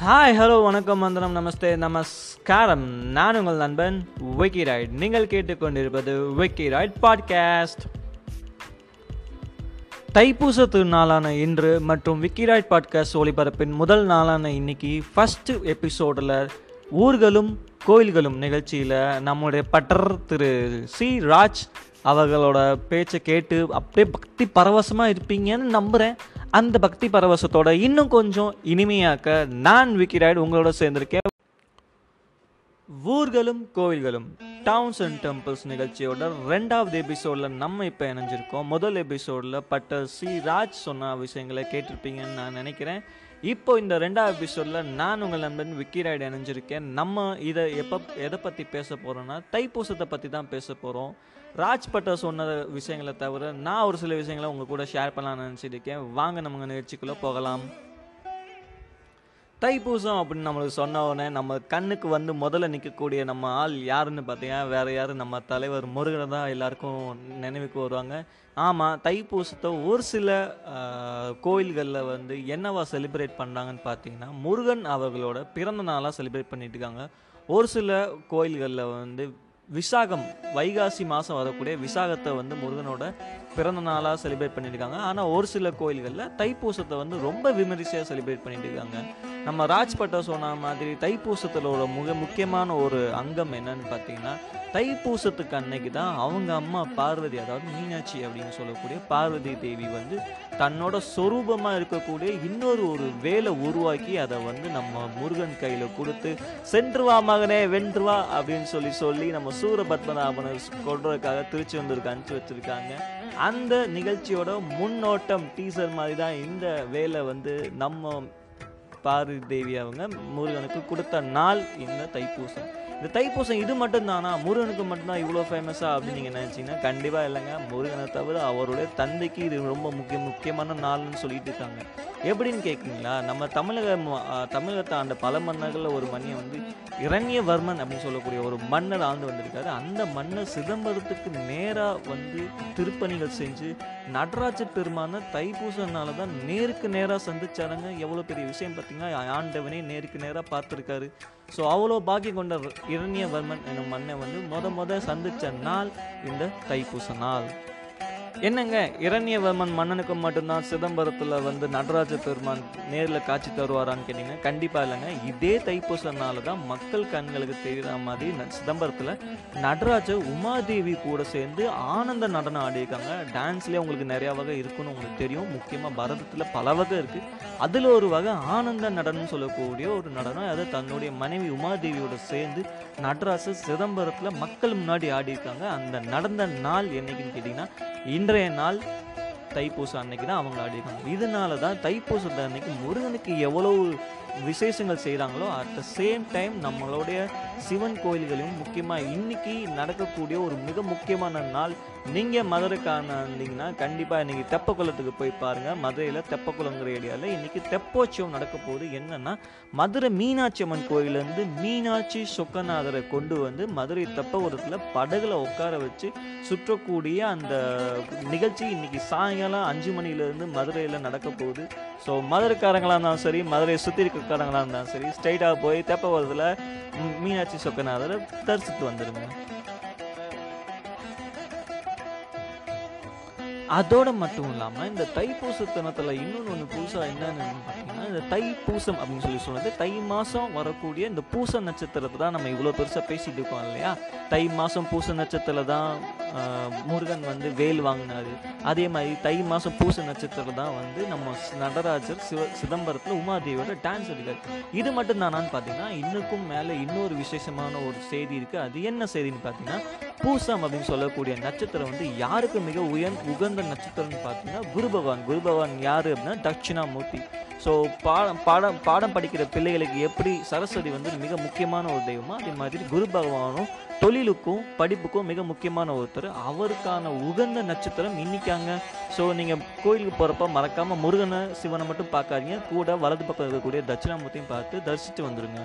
Hi hello வணக்கம் வந்தனம் நமஸ்தே நமஸ்காரம். நான் உங்கள் நண்பன் விக்கி ராய்ட் நீங்கள் கேட்டுக்கொண்டிருப்பது விக்கி ராய்ட் பாட்காஸ்ட் தைப்பூச திருநாளான இன்று மற்றும் விக்கி ராய்ட் பாட்காஸ்ட் ஒளிபரப்பின் முதல் நாளான இன்னைக்கு ஃபர்ஸ்ட் எபிசோடில் ஊர்களும் கோயில்களும் நிகழ்ச்சியில் நம்முடைய பட்டர் திரு சி ராஜ் அவர்களோட பேச்சை கேட்டு அப்படியே பக்தி பரவசமாக இருப்பீங்கன்னு நம்புகிறேன் அந்த பக்தி பரவசத்தோட இன்னும் கொஞ்சம் இனிமையாக்க நான் விக்கிராய்டு உங்களோட சேர்ந்திருக்கேன். ஊர்களும் கோவில்களும் டவுன்ஸ் அண்ட் டெம்பிள்ஸ் நிகழ்ச்சியோட ரெண்டாவது எபிசோடில் நம்ம இப்போ இணைஞ்சிருக்கோம். முதல் எபிசோடில் பட்டர் சி ராஜ் சொன்ன விஷயங்களை கேட்டிருப்பீங்கன்னு நான் நினைக்கிறேன். இப்போ இந்த ரெண்டாவது எபிசோடில் நான் உங்கள் நண்பன் விக்கி ராய்டு இணைஞ்சிருக்கேன். நம்ம இதை எப்போ எதை பற்றி பேச போகிறோன்னா தைப்பூசத்தை பற்றி தான் பேச போகிறோம் ராஜ் பட்டர் சொன்ன விஷயங்களை தவிர நான் ஒரு சில விஷயங்களை உங்கள் கூட ஷேர் பண்ணலாம்னு நினச்சிட்டு இருக்கேன் வாங்க நம்ம நிகழ்ச்சிக்குள்ளே போகலாம். தைப்பூசம் அப்படின்னு நம்மளுக்கு சொன்ன உடனே நம்ம கண்ணுக்கு வந்து முதல்ல நிற்கக்கூடிய நம்ம ஆள் யாருன்னு பார்த்தீங்கன்னா வேற யாரும் நம்ம தலைவர் முருகனை தான் எல்லாருக்கும் நினைவுக்கு வருவாங்க. ஆமாம் தைப்பூசத்தை ஒரு சில கோயில்களில் வந்து என்னவா செலிப்ரேட் பண்ணுறாங்கன்னு பார்த்தீங்கன்னா முருகன் அவர்களோட பிறந்த நாளாக செலிப்ரேட் பண்ணிட்டு இருக்காங்க ஒரு சில கோயில்களில் வந்து விசாகம் வைகாசி மாதம் வரக்கூடிய விசாகத்தை வந்து முருகனோட பிறந்த நாளாக செலிப்ரேட் பண்ணியிருக்காங்க. ஆனால் ஒரு சில கோயில்களில் தைப்பூசத்தை வந்து ரொம்ப விமரிசையாக செலிப்ரேட் பண்ணிட்டு இருக்காங்க நம்ம ராஜ்பட்டை சொன்ன மாதிரி தைப்பூசத்திலோட மிக முக்கியமான ஒரு அங்கம் என்னன்னு பார்த்தீங்கன்னா தைப்பூசத்துக்கு அன்னைக்கு தான் அவங்க அம்மா பார்வதி அதாவது மீனாட்சி அப்படின்னு சொல்லக்கூடிய பார்வதி தேவி வந்து தன்னோட சொரூபமாக இருக்கக்கூடிய இன்னொரு ஒரு வேலை உருவாக்கி அதை வந்து நம்ம முருகன் கையில் கொடுத்து சென்றுவா மகனே வென்றுவா அப்படின்னு சொல்லி சொல்லி நம்ம சூரபத்மநாபனை கொள்றதுக்காக திருச்சி வந்திருக்கு அனுப்பிச்சு வச்சுருக்காங்க. அந்த நிகழ்ச்சியோட முன்னோட்டம் டீசர் மாதிரி தான் இந்த வேலை வந்து நம்ம பார்வதி தேவி அவங்க முருகனுக்கு கொடுத்த நாள் இந்த தைப்பூசம். இந்த தைப்பூசம் இது மட்டும்தானா? முருகனுக்கு மட்டும்தான் இவ்வளோ ஃபேமஸாக அப்படின்னு நீங்கள் நினச்சிங்கன்னா கண்டிப்பாக இல்லைங்க. முருகனை தவிர அவருடைய தந்தைக்கு இது ரொம்ப முக்கிய முக்கியமான நாள்னு சொல்லிட்டு இருக்காங்க. எப்படின்னு கேட்குறீங்களா நம்ம தமிழக தமிழகத்தை ஆண்ட பல மன்னர்களில் ஒரு மன்னியை வந்து இரண்யவர்மன் அப்படின்னு சொல்லக்கூடிய ஒரு மன்னர் ஆண்டு வந்திருக்காரு. அந்த மன்னர் சிதம்பரத்துக்கு நேராக வந்து திருப்பணிகள் செஞ்சு நடராஜ பெருமான தைப்பூசனால தான் நேருக்கு நேராக சந்திச்சாருங்க. எவ்வளோ பெரிய விஷயம் பார்த்தீங்கன்னா ஆண்டவனே நேருக்கு நேராக பார்த்துருக்காரு. ஸோ அவ்வளோ பாக்கியம் கொண்ட இரண்யவர்மன் என்னும் மன்னன் வந்து முத முத சந்தித்த நாள் இந்த தைப்பூச நாள். என்னங்க இரண்யவர்மன் மன்னனுக்கு மட்டும்தான் சிதம்பரத்தில் வந்து நடராஜ பெருமான் நேரில் காட்சி தருவாரான்னு கேட்டிங்கன்னா கண்டிப்பாக இல்லைங்க. இதே தைப்பூசனால தான் மக்கள் கண்களுக்கு தெரிகிற மாதிரி சிதம்பரத்தில் நடராஜ உமாதேவி கூட சேர்ந்து ஆனந்த நடனம் ஆடியிருக்காங்க. டான்ஸ்லேயே உங்களுக்கு நிறையா வகை இருக்குன்னு உங்களுக்கு தெரியும். முக்கியமாக பரதத்தில் பல வகை இருக்குது அதில் ஒரு வகை ஆனந்த நடனம் சொல்லக்கூடிய ஒரு நடனம். அதை தன்னுடைய மனைவி உமாதேவியோட சேர்ந்து நடராஜ சிதம்பரத்தில் மக்கள் முன்னாடி ஆடியிருக்காங்க. அந்த நடந்த நாள் என்னைக்குன்னு கேட்டிங்கன்னா இன்றைய நாள் தைப்பூசம் அன்னைக்கு தான் அவங்கள ஆடிருக்காங்க இதனால தான் தைப்பூசத்தை அன்னைக்கு முருகனுக்கு எவ்வளவு விசேஷங்கள் செய்கிறாங்களோ அட் த சேம் டைம் நம்மளுடைய சிவன் கோயில்களையும் முக்கியமாக இன்னைக்கு நடக்கக்கூடிய ஒரு மிக முக்கியமான நாள். நீங்கள் மதுரைக்கான இருந்தீங்கன்னா கண்டிப்பாக இன்றைக்கி தெப்பக்குளத்துக்கு போய் பாருங்கள் மதுரையில் தெப்பக்குளங்கிற ஏரியாவில் இன்றைக்கி தெப்போற்சவம் நடக்க போகுது. என்னென்னா மதுரை மீனாட்சி அம்மன் கோயிலேருந்து மீனாட்சி சொக்கநாதரை கொண்டு வந்து மதுரை தெப்பகுளத்தில் படகுல உட்கார வச்சு சுற்றக்கூடிய அந்த நிகழ்ச்சி இன்னைக்கு சாயங்காலம் அஞ்சு மணிலேருந்து மதுரையில் நடக்க போகுது. ஸோ மதுரைக்காரங்களாக இருந்தாலும் சரி மதுரையை சுற்றி இருக்கிறக்காரங்களாக இருந்தாலும் சரி ஸ்ட்ரைட்டாக போய் தெப்பகுளத்தில் மீனாட்சி சொக்கநாதரை தரிசித்து வந்துடுங்க அதோட மட்டும் இல்லாமல் இந்த தைப்பூச தினத்தில் இன்னொன்று ஒன்று புதுசாக என்னன்னு பார்த்தீங்கன்னா இந்த தைப்பூசம் அப்படின்னு சொல்லி சொன்னது தை மாதம் வரக்கூடிய இந்த பூச நட்சத்திரத்தை தான் நம்ம இவ்வளோ பெருசாக பேசிட்டு இருக்கோம் இல்லையா? தை மாதம் பூச நட்சத்திரத்தில் தான் முருகன் வந்து வேல் வாங்கினாரு. அதே மாதிரி தை மாதம் பூச நட்சத்திரம் தான் வந்து நம்ம நடராஜர் சிவ சிதம்பரத்தில் உமாதேவியோட டான்ஸ் எடுக்கார் இது மட்டும் தானான்னு பார்த்தீங்கன்னா இன்னுக்கும் மேலே இன்னொரு விசேஷமான ஒரு செய்தி இருக்குது அது என்ன செய்தின்னு பார்த்தீங்கன்னா பூசம் அப்படின்னு சொல்லக்கூடிய நட்சத்திரம் வந்து யாருக்கு மிக உயர் உகந்த நட்சத்திரம்னு பார்த்தீங்கன்னா குரு பகவான். குரு பகவான் யார் அப்படின்னா தட்சிணாமூர்த்தி. ஸோ பாடம் பாடம் பாடம் படிக்கிற பிள்ளைகளுக்கு எப்படி சரஸ்வதி வந்து மிக முக்கியமான ஒரு தெய்வமோ அதே மாதிரி குரு பகவானும் தொழிலுக்கும் படிப்புக்கும் மிக முக்கியமான ஒருத்தர். அவருக்கான உகந்த நட்சத்திரம் இன்னைக்காங்க ஸோ நீங்கள் கோயிலுக்கு போகிறப்ப மறக்காமல் முருகனை சிவனை மட்டும் பார்க்காதீங்க. கூட வலது பக்கம் இருக்கக்கூடிய தட்சிணாமூர்த்தியும் பார்த்து தரிசித்து வந்துடுங்க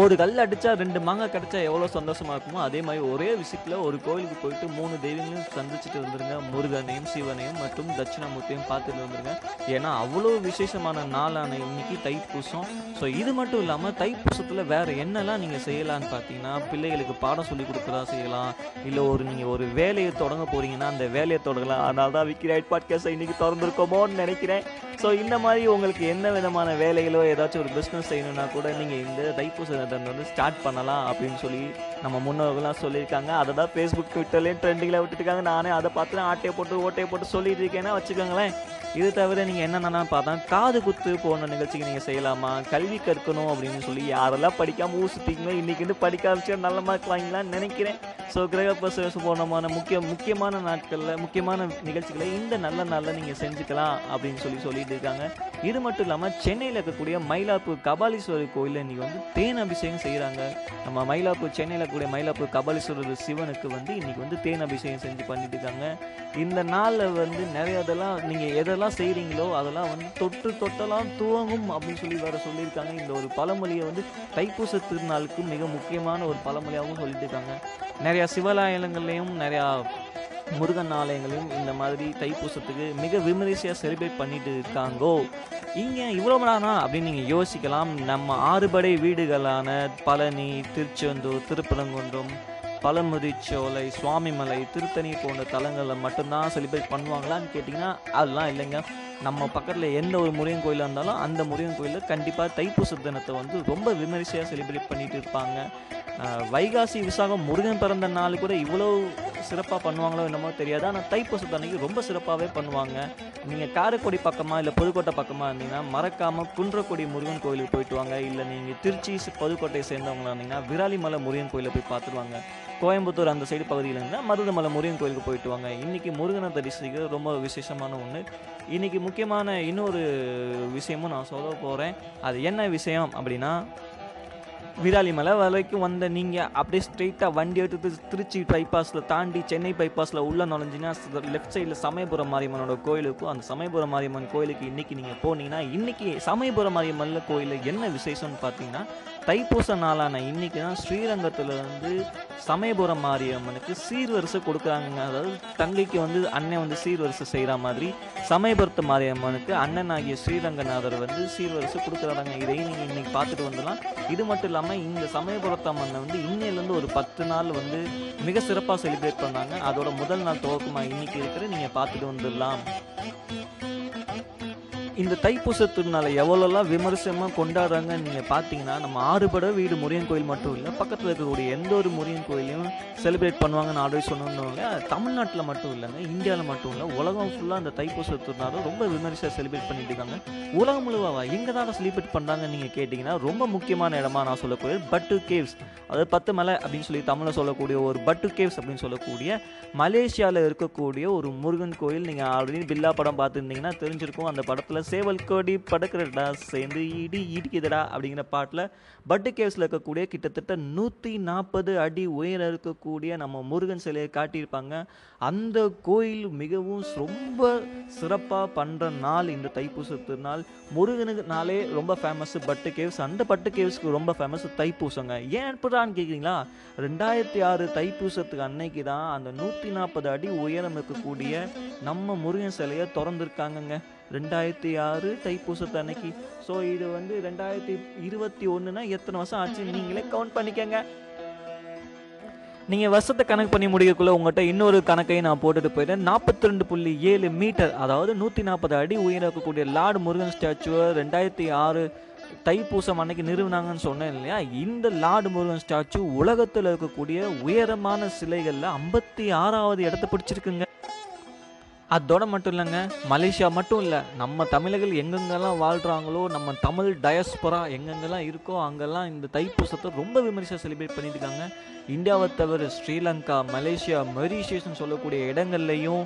ஒரு கல் அடிச்சா ரெண்டு மாங்காய் கிடைச்சா எவ்வளோ சந்தோஷமா இருக்குமோ அதே மாதிரி ஒரே விசிட்டில் ஒரு கோயிலுக்கு போயிட்டு மூணு தெய்வங்களையும் சந்திச்சுட்டு வந்துருங்க. முருகனையும் சிவனையும் மற்றும் தட்சிணாமூர்த்தியும் பார்த்துட்டு வந்துருங்க. ஏன்னா அவ்வளோ விசேஷமான நாளான இன்னைக்கு தைப்பூசம். ஸோ இது மட்டும் இல்லாமல் தைப்பூசத்தில் வேற என்னெல்லாம் நீங்கள் செய்யலான்னு பார்த்தீங்கன்னா பிள்ளைகளுக்கு பாடம் சொல்லி கொடுக்குறதா செய்யலாம். இல்லை ஒரு நீங்கள் ஒரு வேலையை தொடங்க போறீங்கன்னா அந்த வேலையை தொடங்கலாம். அதனால தான் விக்கிராய்ட் ரைட் பாட்காஸ்ட்டை இன்னைக்கு திறந்துருக்கோமோன்னு நினைக்கிறேன். ஸோ இந்த மாதிரி உங்களுக்கு என்ன விதமான வேலைகளோ ஏதாச்சும் ஒரு பிஸ்னஸ் செய்யணும்னா கூட நீங்கள் இந்த தைப்பூச தைப்பூசத்தை வந்து ஸ்டார்ட் பண்ணலாம் அப்படின்னு சொல்லி நம்ம முன்னோர்கள்லாம் சொல்லியிருக்காங்க. அதை தான் ஃபேஸ்புக் ட்விட்டர்லேயும் ட்ரெண்டிங்கில் விட்டுருக்காங்க நானே அதை பார்த்து ஆட்டையை போட்டு ஓட்டையை போட்டு சொல்லிட்டு இருக்கேன்னா வச்சுக்கோங்களேன். இது தவிர நீங்கள் என்னென்னா பார்த்தா காது குத்து போன நிகழ்ச்சிக்கு நீங்கள் செய்யலாமா? கல்வி கற்கணும் அப்படின்னு சொல்லி யாரெல்லாம் படிக்காமல் ஊர் சுற்றிங்களோ இன்றைக்கி வந்து படிக்க ஆரம்பிச்சா நல்ல மார்க் வாங்கலாம்னு நினைக்கிறேன். ஸோ கிரக பிரசவம் போனமான முக்கிய முக்கியமான நாட்களில் முக்கியமான நிகழ்ச்சிகளை இந்த நல்ல நாளில் நீங்கள் செஞ்சுக்கலாம் அப்படின்னு சொல்லி சொல்லிட்டு இருக்காங்க. இது மட்டும் இல்லாமல் சென்னையில் இருக்கக்கூடிய மயிலாப்பூர் கபாலீஸ்வரர் கோயிலில் இன்றைக்கி வந்து தேன் அபிஷேகம் செய்கிறாங்க நம்ம மயிலாப்பூர் சென்னையில் இருக்கக்கூடிய மயிலாப்பூர் கபாலீஸ்வரர் சிவனுக்கு வந்து இன்றைக்கி வந்து தேன் அபிஷேகம் செஞ்சு பண்ணிட்டு இருக்காங்க. இந்த நாளில் வந்து நிறைய இதெல்லாம் நீங்கள் எதெல்லாம் செய்கிறீங்களோ அதெல்லாம் வந்து தொட்டு தொட்டெல்லாம் துவங்கும் அப்படின்னு சொல்லி வேறு சொல்லியிருக்காங்க. இந்த ஒரு பழமொழியை வந்து தைப்பூச திருநாளுக்கு மிக முக்கியமான ஒரு பழமொழியாகவும் சொல்லிட்டு இருக்காங்க. நிறைய நிறையா சிவாலயங்கள்லையும் நிறையா முருகன் ஆலயங்களையும் இந்த மாதிரி தைப்பூசத்துக்கு மிக விமரிசையாக செலிப்ரேட் பண்ணிட்டு இருக்காங்கோ. இங்கே இவ்வளோ நானா அப்படின்னு நீங்கள் யோசிக்கலாம். நம்ம ஆறுபடை வீடுகளான பழனி திருச்செந்தூர் திருப்பரங்குன்றம் பழமுதிச்சோலை சுவாமிமலை திருத்தணி போன்ற தலங்களில் மட்டும்தான் செலிப்ரேட் பண்ணுவாங்களான்னு கேட்டிங்கன்னா அதெல்லாம் இல்லைங்க. நம்ம பக்கத்தில் எந்த ஒரு முருகன் கோயிலாக இருந்தாலும் அந்த முருகன் கோயிலில் கண்டிப்பாக தைப்பூச தினத்தை வந்து ரொம்ப விமரிசையாக செலிப்ரேட் பண்ணிட்டு இருப்பாங்க. வைகாசி விசாகம் முருகன் பிறந்த நாள் கூட இவ்வளோ சிறப்பாக பண்ணுவாங்களோ என்னமோ தெரியாது. ஆனால் தைப்பூசத்து அன்னைக்கு ரொம்ப சிறப்பாகவே பண்ணுவாங்க. நீங்கள் காரைக்குடி பக்கமாக இல்லை புதுக்கோட்டை பக்கமாக இருந்தீங்கன்னா மறக்காமல் குன்றக்குடி முருகன் கோயிலுக்கு போயிட்டு வாங்க. இல்லை நீங்கள் திருச்சி புதுக்கோட்டையை சேர்ந்தவங்களா இருந்தீங்கன்னா விராலிமலை முருகன் கோயிலை போய் பார்த்துட்டு வாங்க. கோயம்புத்தூர் அந்த சைடு பகுதியில் இருந்தால் மருதமலை முருகன் கோயிலுக்கு போயிட்டு வாங்க. இன்றைக்கி முருகனை தரிசிக்கிறது ரொம்ப விசேஷமான ஒன்று இன்றைக்கி முக்கியமான இன்னொரு விஷயமும் நான் சொல்ல போகிறேன் அது என்ன விஷயம் அப்படின்னா விராலி மலை வரைக்கும் வந்த நீங்கள் அப்படியே ஸ்ட்ரெயிட்டாக வண்டி எடுத்து திருச்சி பைபாஸில் தாண்டி சென்னை பைபாஸில் உள்ளே நுழைஞ்சிங்கன்னா லெஃப்ட் சைடில் சமயபுரம் மாரியம்மனோட கோயிலுக்கும் அந்த சமயபுரம் மாரியம்மன் கோயிலுக்கு இன்றைக்கி நீங்கள் போனீங்கன்னா இன்றைக்கி சமயபுரம் மாரியம்மன்ல கோயிலில் என்ன விசேஷம்னு பார்த்தீங்கன்னா தைப்பூச நாளான இன்னைக்கு தான் ஸ்ரீரங்கத்தில் வந்து சமயபுரம் மாரியம்மனுக்கு சீர்வரிசை கொடுக்குறாங்க அதாவது தங்கைக்கு வந்து அண்ணன் வந்து சீர்வரிசை செய்கிற மாதிரி சமயபுரத்து மாரியம்மனுக்கு அண்ணன் ஆகிய ஸ்ரீரங்கநாதர் வந்து சீர்வரிசை கொடுக்குறாங்க இதையும் நீங்கள் இன்னைக்கு பார்த்துட்டு வந்துடலாம். இது மட்டும் இல்லாமல் இந்த சமயபுரத்து அம்மனை வந்து இன்னையிலேருந்து ஒரு பத்து நாள் வந்து மிக சிறப்பாக செலிப்ரேட் பண்ணாங்க. அதோட முதல் நாள் துவக்கமாக இன்னைக்கு இருக்கிற நீங்கள் பார்த்துட்டு வந்துடலாம். இந்த தைப்பூச திருநாளை எவ்வளோலாம் விமர்சனமாக கொண்டாடுறாங்கன்னு நீங்கள் பார்த்தீங்கன்னா நம்ம ஆறுபட வீடு முருகன் கோயில் மட்டும் இல்லை பக்கத்தில் இருக்கக்கூடிய எந்த ஒரு முருகன் கோயிலையும் செலிப்ரேட் பண்ணுவாங்கன்னு ஆல்ரெடி சொன்னவங்க தமிழ்நாட்டில் மட்டும் இல்லைங்க இந்தியாவில் மட்டும் இல்லை உலகம் ஃபுல்லாக அந்த தைப்பூச திருநாளை ரொம்ப விமர்சையாக செலிப்ரேட் பண்ணிட்டு இருக்காங்க. உலகம் முழுவதுவா எங்கே தான் செலிப்ரேட் பண்ணுறாங்கன்னு நீங்கள் கேட்டிங்கன்னா ரொம்ப முக்கியமான இடமா நான் சொல்லக்கூடிய பட்டு கேவ்ஸ் அதாவது பத்து மலை அப்படின்னு சொல்லி தமிழில் சொல்லக்கூடிய ஒரு பட்டு கேவ்ஸ் அப்படின்னு சொல்லக்கூடிய மலேசியாவில் இருக்கக்கூடிய ஒரு முருகன் கோயில். நீங்கள் ஆல்ரெடி பில்லா படம் பார்த்துருந்தீங்கன்னா தெரிஞ்சிருக்கும். அந்த படத்தில் சேவல் கோடி படுக்கிறடா சேர்ந்து இடி இடிக்குதுடா அப்படிங்கிற பாட்டில் பட்டு கேவ்ஸில் இருக்கக்கூடிய கிட்டத்தட்ட நூற்றி நாற்பது அடி உயரம் இருக்கக்கூடிய நம்ம முருகன் சிலையை காட்டியிருப்பாங்க. அந்த கோயில் மிகவும் ரொம்ப சிறப்பாக பண்ணுற நாள் இந்த தைப்பூச திருநாள். முருகனுக்கு நாளே ரொம்ப ஃபேமஸ்ஸு பட்டு கேவ்ஸ் அந்த பட்டு கேவ்ஸ்க்கு ரொம்ப ஃபேமஸ் தைப்பூசங்க. ஏன் எப்படான்னு கேட்குறீங்களா ரெண்டாயிரத்தி ஆறு தைப்பூசத்துக்கு அன்னைக்கு தான் அந்த நூற்றி நாற்பது அடி உயரம் இருக்கக்கூடிய நம்ம முருகன் சிலையை திறந்துருக்காங்கங்க. ரெண்டாயிரத்தி ஆறு தைப்பூசத்து அன்னைக்கு. ஸோ இது வந்து ரெண்டாயிரத்தி இருபத்தி ஒன்றுனா எத்தனை வருஷம் ஆச்சு நீங்களே கவுண்ட் பண்ணிக்கங்க. நீங்கள் வருஷத்தை கணக்கு பண்ணி முடிக்கக்குள்ளே உங்கள்கிட்ட இன்னொரு கணக்கையும் நான் போட்டுட்டு போயிட்டேன் நாற்பத்தி ரெண்டு புள்ளி ஏழு மீட்டர் அதாவது நூற்றி நாற்பது அடி உயரம் இருக்கக்கூடிய லார்டு முருகன் ஸ்டாச்சுவை ரெண்டாயிரத்தி ஆறு தைப்பூசம் அன்னைக்கு நிறுவினாங்கன்னு சொன்னேன் இல்லையா? இந்த லார்டு முருகன் ஸ்டாச்சு உலகத்தில் இருக்கக்கூடிய உயரமான சிலைகளில் ஐம்பத்தி ஆறாவது இடத்த பிடிச்சிருக்குங்க. அதோட மட்டும் இல்லைங்க மலேசியா மட்டும் இல்லை நம்ம தமிழர்கள் எங்கெங்கெல்லாம் வாழ்கிறாங்களோ நம்ம தமிழ் டயஸ்பரா எங்கெங்கெல்லாம் இருக்கோ அங்கெல்லாம் இந்த தைப்பூசத்தை ரொம்ப விமரிசையாக செலிப்ரேட் பண்ணியிருக்காங்க. இந்தியாவை தவிர ஸ்ரீலங்கா மலேசியா மெரிஷியஸ்னு சொல்லக்கூடிய இடங்கள்லையும்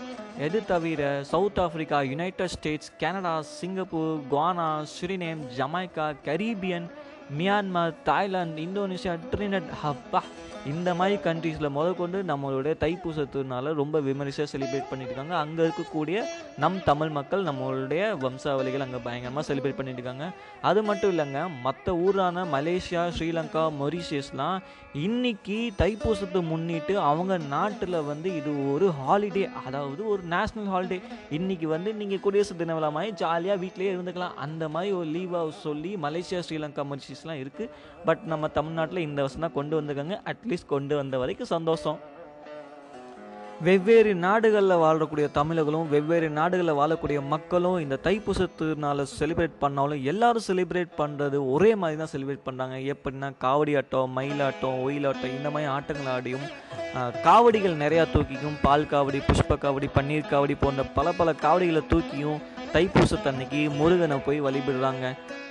எது தவிர South Africa United States Canada Singapore Guyana Suriname Jamaica Caribbean Myanmar Thailand Indonesia Trinidad ஹப்பா இந்த மாதிரி கண்ட்ரீஸில் முதற்கொண்டு நம்மளுடைய தைப்பூச ரொம்ப விமரிசையாக செலிப்ரேட் பண்ணிட்டு இருக்காங்க அங்கே இருக்கக்கூடிய நம் தமிழ் மக்கள் நம்மளுடைய வம்சாவளிகள் அங்கே பயங்கரமாக செலிப்ரேட் பண்ணிட்டு இருக்காங்க அது மட்டும் இல்லைங்க மற்ற ஊரான மலேசியா ஸ்ரீலங்கா மொரிஷியஸ்லாம் இன்னைக்கு தைப்பூசத்தை முன்னிட்டு அவங்க நாட்டில் வந்து இது ஒரு ஹாலிடே அதாவது ஒரு நேஷ்னல் ஹாலிடே இன்னைக்கு வந்து நீங்கள் குடியரசு தின விழா மாதிரி ஜாலியாக வீட்டிலேயே இருந்துக்கலாம். அந்த மாதிரி ஒரு லீவாக சொல்லி மலேசியா ஸ்ரீலங்கா மொரிஷியஸ்லாம் இருக்குது பட் நம்ம தமிழ்நாட்டில் இந்த வருஷம் தான் கொண்டு வந்திருக்காங்க. அட்லீஸ்ட் கொண்டு வந்த வரைக்கும் சந்தோஷம். வெவ்வேறு நாடுகளில் வாழக்கூடிய தமிழர்களும் வெவ்வேறு நாடுகளில் வாழக்கூடிய மக்களும் இந்த தைப்பூச செலிப்ரேட் பண்ணாலும் எல்லாரும் செலிப்ரேட் பண்ணுறது ஒரே மாதிரி தான் செலிப்ரேட் பண்ணுறாங்க எப்படின்னா காவடி ஆட்டம் மயிலாட்டம் ஒயிலாட்டம் இந்த மாதிரி ஆட்டங்கள் ஆடியும் காவடிகள் நிறையா தூக்கிக்கும். பால் காவடி புஷ்ப காவடி பன்னீர் காவடி போன்ற பல பல காவடிகளை தூக்கியும் தைப்பூசத்தன்னைக்கு முருகனை போய் வழிபடுறாங்க.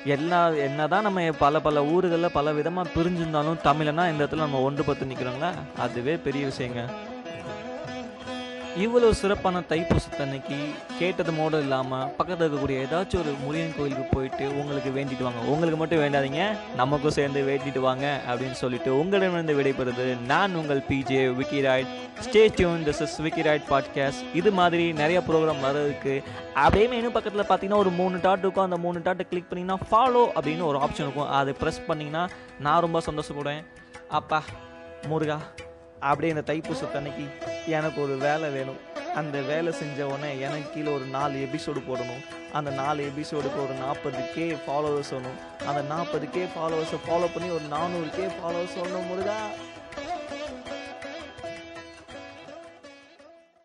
எல்லா என்னதான் நம்ம பல பல ஊர்களில் பல விதமாக பிரிஞ்சிருந்தாலும் தமிழனா இந்த இடத்துல நம்ம ஒன்று ஒன்றுபட்டு நிற்கிறோங்க அதுவே பெரிய விஷயங்க. இவ்வளவு சிறப்பான தைப்பூசத்தன்னைக்கு கேட்டது மோடம் இல்லாமல் பக்கத்தில் இருக்கக்கூடிய ஏதாச்சும் ஒரு முருகன் கோயிலுக்கு போயிட்டு உங்களுக்கு வேண்டிட்டு வாங்க. உங்களுக்கு மட்டும் வேண்டாதீங்க. நமக்கும் சேர்ந்து வேண்டிட்டு வாங்க அப்படின்னு சொல்லிட்டு உங்களிடமிருந்து விடைபெறுது நான் உங்கள் PJ Wikiroid. Stay tune this is Wikiroid podcast இது மாதிரி நிறைய ப்ரோக்ராம் வர்றதுக்கு அப்படியே மெனு பக்கத்தில் பார்த்தீங்கன்னா ஒரு மூணு டாட் இருக்கும். அந்த மூணு டாட்டை கிளிக் பண்ணிங்கன்னா ஃபாலோ அப்படின்னு ஒரு ஆப்ஷன் இருக்கும். அதை ப்ரெஸ் பண்ணிங்கன்னா நான் ரொம்ப சந்தோஷப்படுவேன். அப்பா முருகா அப்படியே இந்த தைப்பூசத்தன்னைக்கு எனக்கு ஒரு வேலை வேணும். அந்த வேலை செஞ்ச உடனே எனக்கு கீழே ஒரு நாலு எபிசோடு போடணும். அந்த நாலு எபிசோடுக்கு ஒரு நாற்பது கே ஃபாலோவர்ஸ் வேணும். அந்த நாற்பது கே ஃபாலோவர்ஸை ஃபாலோ பண்ணி ஒரு நானூறு கே ஃபாலோவர்ஸ் வரணும் முருகா.